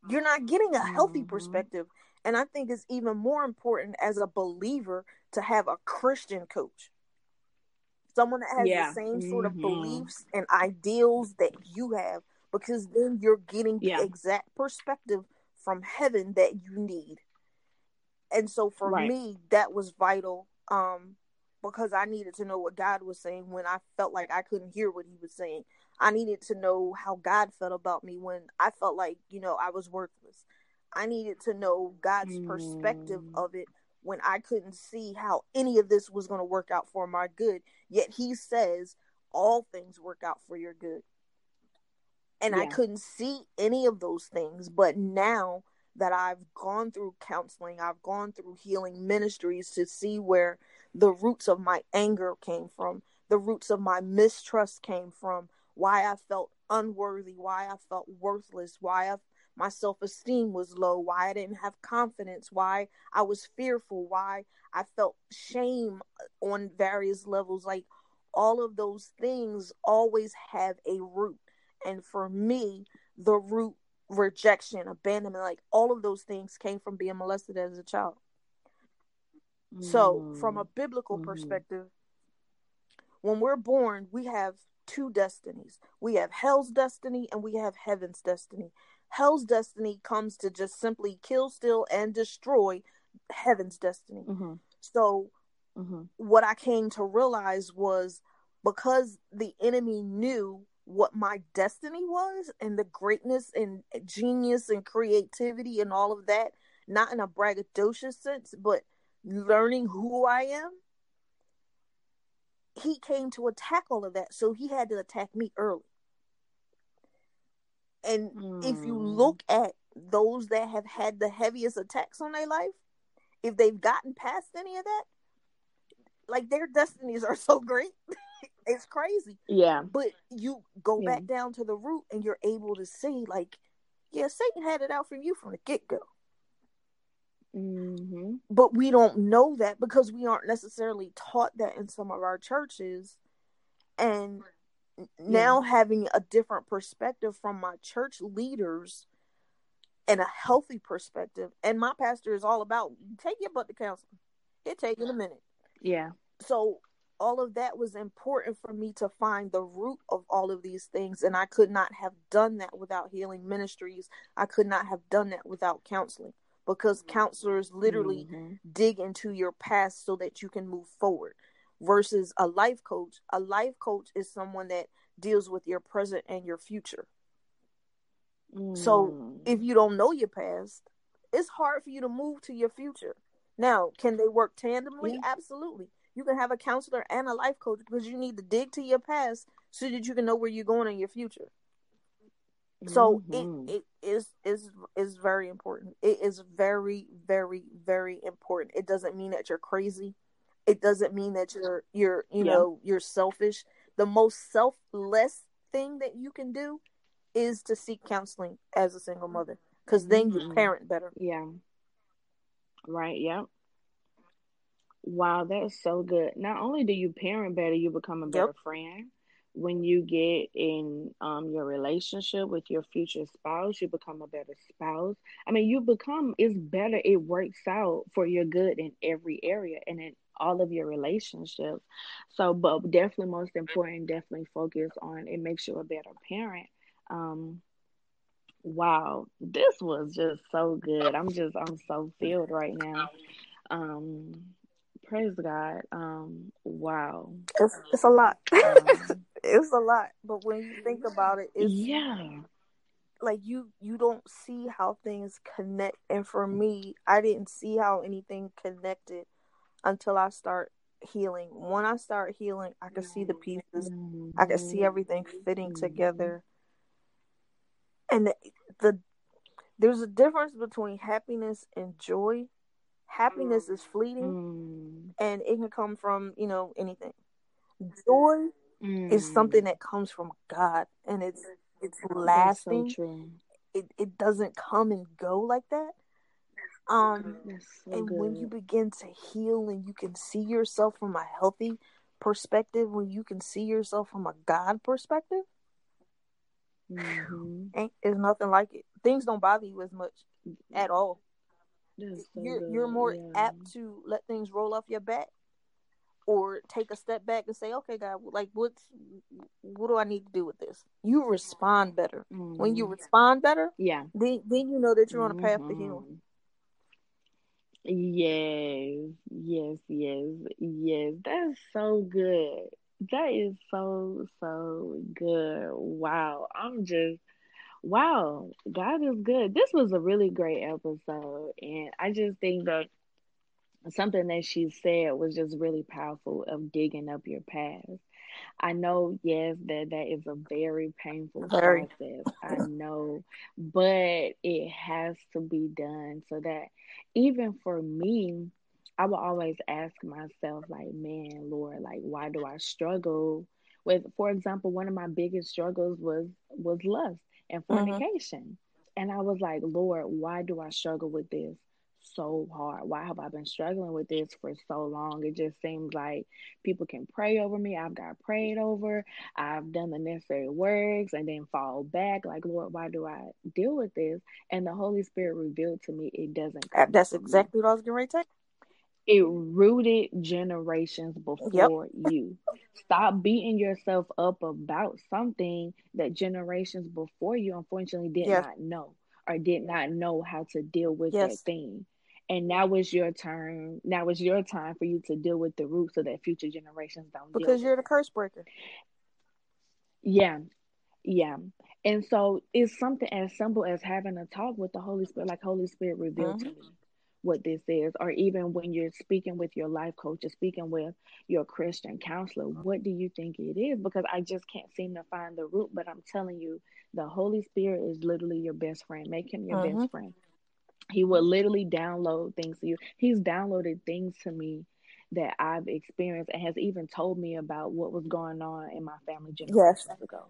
You're not getting a healthy mm-hmm. perspective. And I think it's even more important as a believer to have a Christian coach. Someone that has yeah. the same sort of mm-hmm. beliefs and ideals that you have because then you're getting the yeah. exact perspective from heaven that you need. And so for right. me, that was vital um, because I needed to know what God was saying when I felt like I couldn't hear what He was saying. I needed to know how God felt about me when I felt like, you know, I was worthless. I needed to know God's mm. perspective of it when I couldn't see how any of this was going to work out for my good. Yet He says, all things work out for your good and yeah. I couldn't see any of those things. But now that I've gone through counseling, I've gone through healing ministries to see where the roots of my anger came from, the roots of my mistrust came from, why I felt unworthy, why I felt worthless, why I, my self esteem was low, why I didn't have confidence, why I was fearful, why I felt shame on various levels. Like all of those things always have a root and for me, the root rejection, abandonment, like all of those things came from being molested as a child. So, from a biblical mm. perspective, when we're born, we have two destinies. We have hell's destiny and we have heaven's destiny. Hell's destiny comes to just simply kill, steal, and destroy heaven's destiny. Mm-hmm. So, mm-hmm. what I came to realize was because the enemy knew what my destiny was and the greatness and genius and creativity and all of that, not in a braggadocious sense, but learning who I am. He came to attack all of that, so he had to attack me early. And mm. if you hmm. look at those that have had the heaviest attacks on their life, if they've gotten past any of that, like their destinies are so great. it's crazy. Yeah. But you go yeah. back down to the root and you're able to see, like, yeah, Satan had it out for you from the get go. Mm-hmm. But we don't know that because we aren't necessarily taught that in some of our churches. And yeah. now having a different perspective from my church leaders and a healthy perspective, and my pastor is all about take your butt to counseling. It takes a minute. Yeah. So all of that was important for me to find the root of all of these things and i could not have done that without healing ministries i could not have done that without counseling because counselors literally mm-hmm. dig into your past so that you can move forward versus a life coach a life coach is someone that deals with your present and your future mm. so if you don't know your past it's hard for you to move to your future now can they work tandemly yeah. absolutely you can have a counselor and a life coach because you need to dig to your past so that you can know where you're going in your future. So mm-hmm. it, it is is is very important. It is very very very important. It doesn't mean that you're crazy. It doesn't mean that you're you're you yeah. know you're selfish. The most selfless thing that you can do is to seek counseling as a single mother because then you mm-hmm. parent better. Yeah. Right. Yep. Wow, that's so good. Not only do you parent better, you become a better yep. friend. When you get in um, your relationship with your future spouse, you become a better spouse. I mean, you become, it's better. It works out for your good in every area and in all of your relationships. So, but definitely most important, definitely focus on it makes you a better parent. Um, wow, this was just so good. I'm just, I'm so filled right now. Um, praise God. Um, wow. It's, it's a lot. Um, it's a lot. But when you think about it, it's yeah. Like you, you don't see how things connect, and for me, I didn't see how anything connected until I start healing. When I start healing, I can see the pieces. I can see everything fitting together. And the, the there's a difference between happiness and joy happiness is fleeting mm. and it can come from you know anything joy mm. is something that comes from god and it's it's lasting so it, it doesn't come and go like that um so and good. when you begin to heal and you can see yourself from a healthy perspective when you can see yourself from a god perspective mm-hmm. ain't there's nothing like it things don't bother you as much at all so you're you're more yeah. apt to let things roll off your back or take a step back and say, okay, God, like what's what do I need to do with this? You respond better. Mm-hmm. When you mm-hmm. respond better, yeah, then then you know that you're on a path mm-hmm. to healing. Yes, yes, yes, yes. That's so good. That is so so good. Wow. I'm just wow, God is good. This was a really great episode. And I just think that something that she said was just really powerful of digging up your past. I know, yes, that that is a very painful very. process. I know, but it has to be done so that even for me, I will always ask myself, like, man, Lord, like, why do I struggle with? For example, one of my biggest struggles was was lust and mm-hmm. fornication. Mm-hmm. And I was like, Lord, why do I struggle with this so hard? Why have I been struggling with this for so long? It just seems like people can pray over me. I've got prayed over. I've done the necessary works and then fall back. Like, Lord, why do I deal with this? And the Holy Spirit revealed to me it doesn't. Uh, that's exactly what I was going to say it rooted generations before yep. you. Stop beating yourself up about something that generations before you unfortunately did yes. not know or did not know how to deal with yes. that thing. And now it's your turn. Now it's your time for you to deal with the root so that future generations don't. Because you're the curse breaker. Yeah, yeah. And so it's something as simple as having a talk with the Holy Spirit, like Holy Spirit revealed mm-hmm. to me what this is, or even when you're speaking with your life coach or speaking with your Christian counselor, what do you think it is? Because I just can't seem to find the root. But I'm telling you, the Holy Spirit is literally your best friend. Make him your mm-hmm. best friend. He will literally download things to you. He's downloaded things to me that I've experienced and has even told me about what was going on in my family generations yes. ago.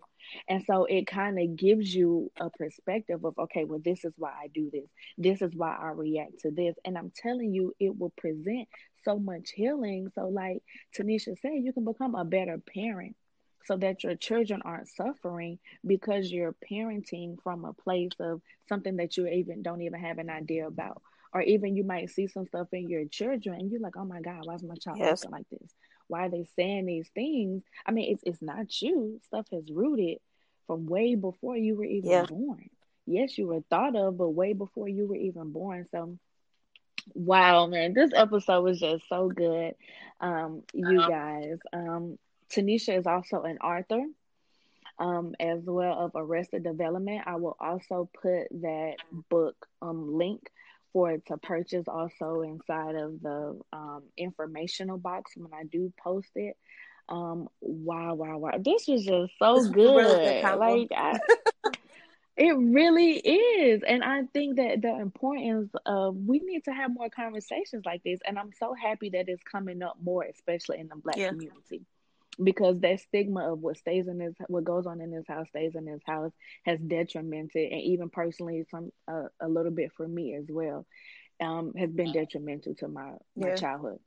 And so it kind of gives you a perspective of, okay, well, this is why I do this. This is why I react to this. And I'm telling you, it will present so much healing. So, like Tenishia said, you can become a better parent so that your children aren't suffering because you're parenting from a place of something that you even don't even have an idea about or even you might see some stuff in your children and you're like, oh my God, why is my child yes. acting like this? Why are they saying these things? I mean, it's it's not you. Stuff has rooted from way before you were even yeah. born. Yes, you were thought of, but way before you were even born. So wow, man, this episode was just so good. Um, you uh-huh. guys. Um, Tenishia is also an author. Um, as well of Arrested Development. I will also put that book um, link for it to purchase also inside of the um, informational box when I do post it. Um, wow, wow, wow. This was just so this good. Really good like I, it really is. And I think that the importance of we need to have more conversations like this. And I'm so happy that it's coming up more, especially in the black yeah. community. Because that stigma of what stays in this, what goes on in this house stays in this house, has detrimented, and even personally, some uh, a little bit for me as well, um, has been detrimental to my my yeah. childhood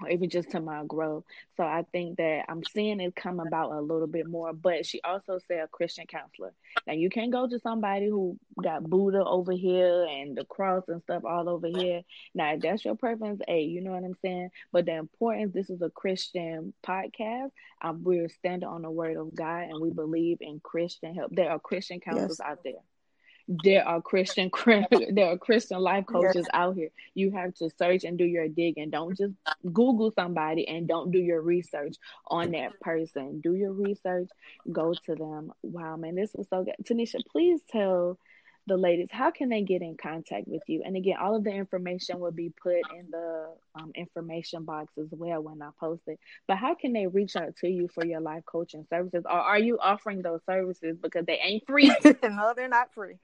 or even just to my growth. So I think that I'm seeing it come about a little bit more. But she also said a Christian counselor. Now you can't go to somebody who got Buddha over here and the cross and stuff all over here. Now if that's your preference, hey, you know what I'm saying? But the importance, this is a Christian podcast. Um, we're standing on the word of God and we believe in Christian help. There are Christian counselors yes. out there there are Christian there are Christian life coaches out here. You have to search and do your digging. Don't just Google somebody and don't do your research on that person. Do your research. Go to them. Wow, man, this was so good. Tenishia, please tell the ladies how can they get in contact with you and again all of the information will be put in the um, information box as well when i post it but how can they reach out to you for your life coaching services or are you offering those services because they ain't free no they're not free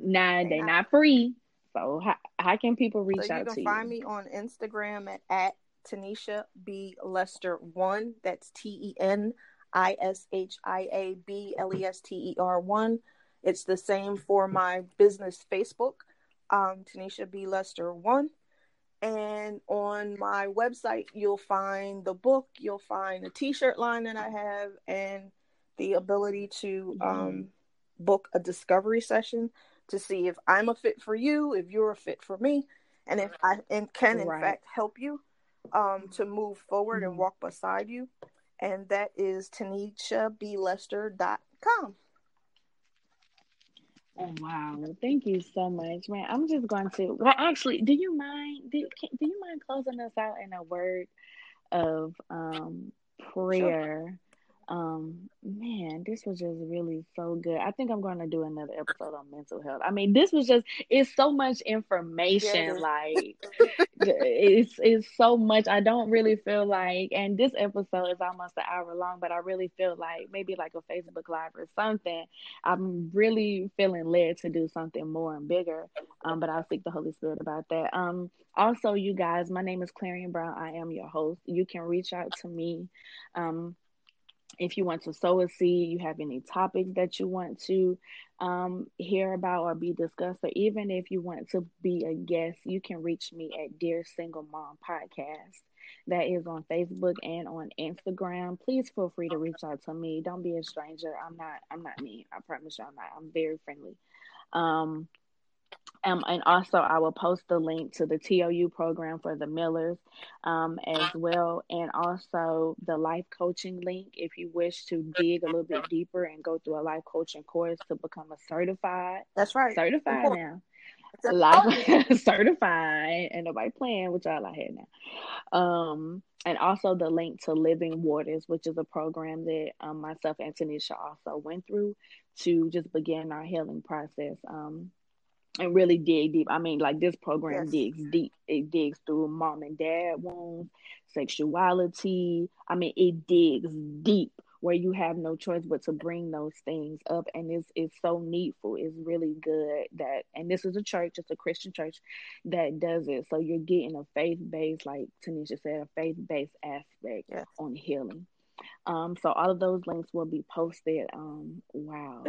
Nah, they're not, not free. So how, how can people reach so out to you? You can find me on Instagram at, at Tenishia B Lester one. That's T E N I S H I A B L E S T E R one. It's the same for my business Facebook, um, Tenishia B Lester one. And on my website, you'll find the book, you'll find a T-shirt line that I have, and the ability to um, mm-hmm. book a discovery session to see if I'm a fit for you, if you're a fit for me, and if I and can in right. fact help you um, to move forward mm-hmm. and walk beside you. And that is TenishiaBLester.com. Oh wow! Thank you so much, man. I'm just going to. Well, actually, do you mind? Do, can, do you mind closing us out in a word of um, prayer? Sure um man this was just really so good. I think i'm going to do another episode on mental health. I mean this was just it's so much information yeah. like it's it's so much. I don't really feel like and this episode is almost an hour long but i really feel like maybe like a facebook live or something i'm really feeling led to do something more and bigger um but i'll seek the holy spirit about that. Um also you guys my name is clarion brown. I am your host. You can reach out to me um if you want to sow a seed, you have any topics that you want to um, hear about or be discussed, or even if you want to be a guest, you can reach me at Dear Single Mom Podcast. That is on Facebook and on Instagram. Please feel free to reach out to me. Don't be a stranger. I'm not. I'm not mean. I promise you, I'm not. I'm very friendly. Um, um, and also, I will post the link to the TOU program for the Millers um, as well, and also the life coaching link if you wish to dig a little bit deeper and go through a life coaching course to become a certified. That's right. Certified now. Life certified, and nobody playing with y'all out here now. Um, and also the link to Living Waters, which is a program that um, myself and Tenishia also went through to just begin our healing process. Um, and really dig deep. I mean, like this program yes. digs deep. It digs through mom and dad wounds, sexuality. I mean, it digs deep where you have no choice but to bring those things up, and it's it's so needful. It's really good that, and this is a church, it's a Christian church that does it. So you're getting a faith based, like Tenishia said, a faith based aspect yes. on healing. Um, so all of those links will be posted. Um, wow.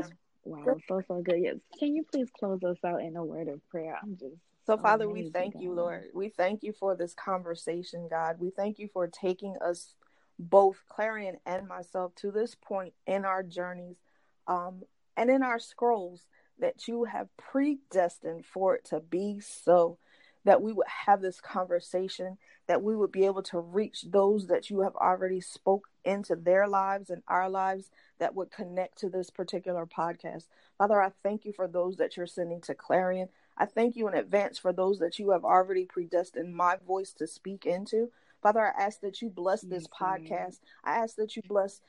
Wow, so so good. Yes. Can you please close us out in a word of prayer? I'm just so, Father, we thank God. you, Lord. We thank you for this conversation, God. We thank you for taking us, both Clarion and myself, to this point in our journeys um, and in our scrolls that you have predestined for it to be so that we would have this conversation, that we would be able to reach those that you have already spoke into their lives and our lives that would connect to this particular podcast. Father, I thank you for those that you're sending to Clarion. I thank you in advance for those that you have already predestined my voice to speak into. Father, I ask that you bless this podcast. I ask that you bless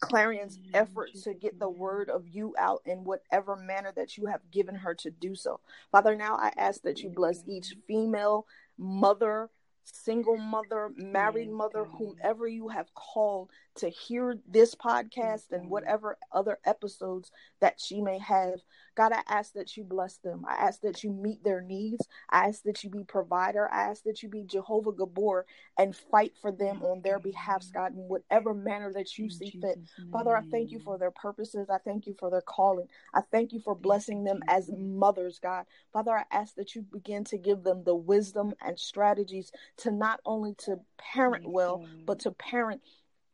Clarion's effort to get the word of you out in whatever manner that you have given her to do so. Father, now I ask that you bless each female, mother, single mother, married mother, whomever you have called to hear this podcast and whatever other episodes that she may have. God, I ask that you bless them. I ask that you meet their needs. I ask that you be provider. I ask that you be Jehovah Gibbor and fight for them on their behalf, God, in whatever manner that you see fit. Father, I thank you for their purposes. I thank you for their calling. I thank you for blessing them as mothers, God. Father, I ask that you begin to give them the wisdom and strategies to not only to parent well, but to parent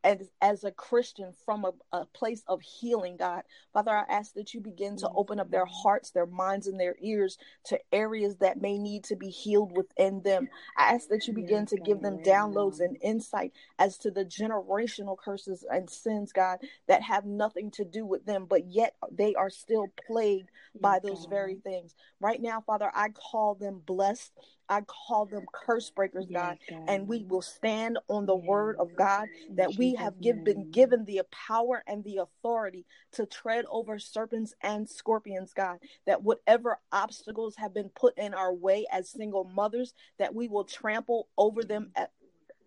as, as a Christian from a, a place of healing, God. Father, I ask that you begin to mm-hmm. open up their hearts, their minds, and their ears to areas that may need to be healed within them. I ask that you begin to give them downloads and insight as to the generational curses and sins, God, that have nothing to do with them, but yet they are still plagued by those very things. Right now, Father, I call them blessed. I call them curse breakers, God, yes, God. and we will stand on the yes. word of God that we have give, been given the power and the authority to tread over serpents and scorpions, God. That whatever obstacles have been put in our way as single mothers, that we will trample over them at,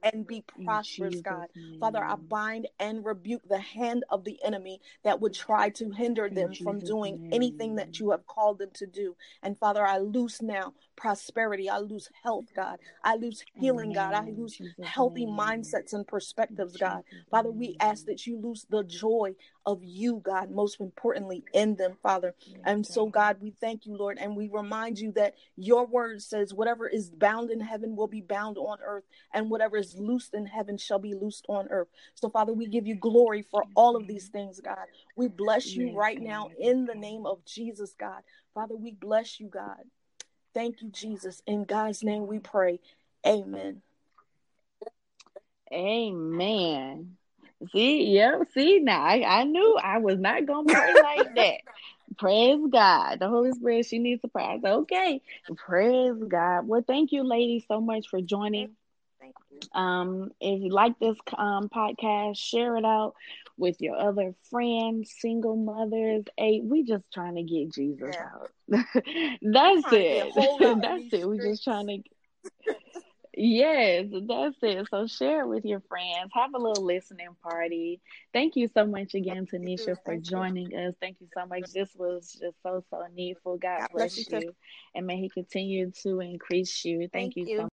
and be prosperous, God. Father, I bind and rebuke the hand of the enemy that would try to hinder them from doing anything that you have called them to do. And Father, I loose now prosperity. I lose health, God. I lose healing, God. I lose healthy mindsets and perspectives, God. Father, we ask that you lose the joy of you, God, most importantly in them, Father. And so, God, we thank you, Lord, and we remind you that your word says whatever is bound in heaven will be bound on earth, and whatever is loosed in heaven shall be loosed on earth. So, Father, we give you glory for all of these things, God. We bless you right now in the name of Jesus, God. Father, we bless you, God. Thank you, Jesus. In God's name we pray. Amen. Amen. See, yep, see now I, I knew I was not gonna pray like that. Praise God. The Holy Spirit, she needs a prayer. Okay. Praise God. Well, thank you, ladies, so much for joining. Um, if you like this um podcast, share it out with your other friends, single mothers. Hey, we just trying to get Jesus yeah. out. That's it. That's it. We're just trying to Yes, that's it. So share it with your friends. Have a little listening party. Thank you so much again, Tenishia, for joining us. Thank you so much. This was just so so needful. God, bless, you, and may He continue to increase you. Thank, you, so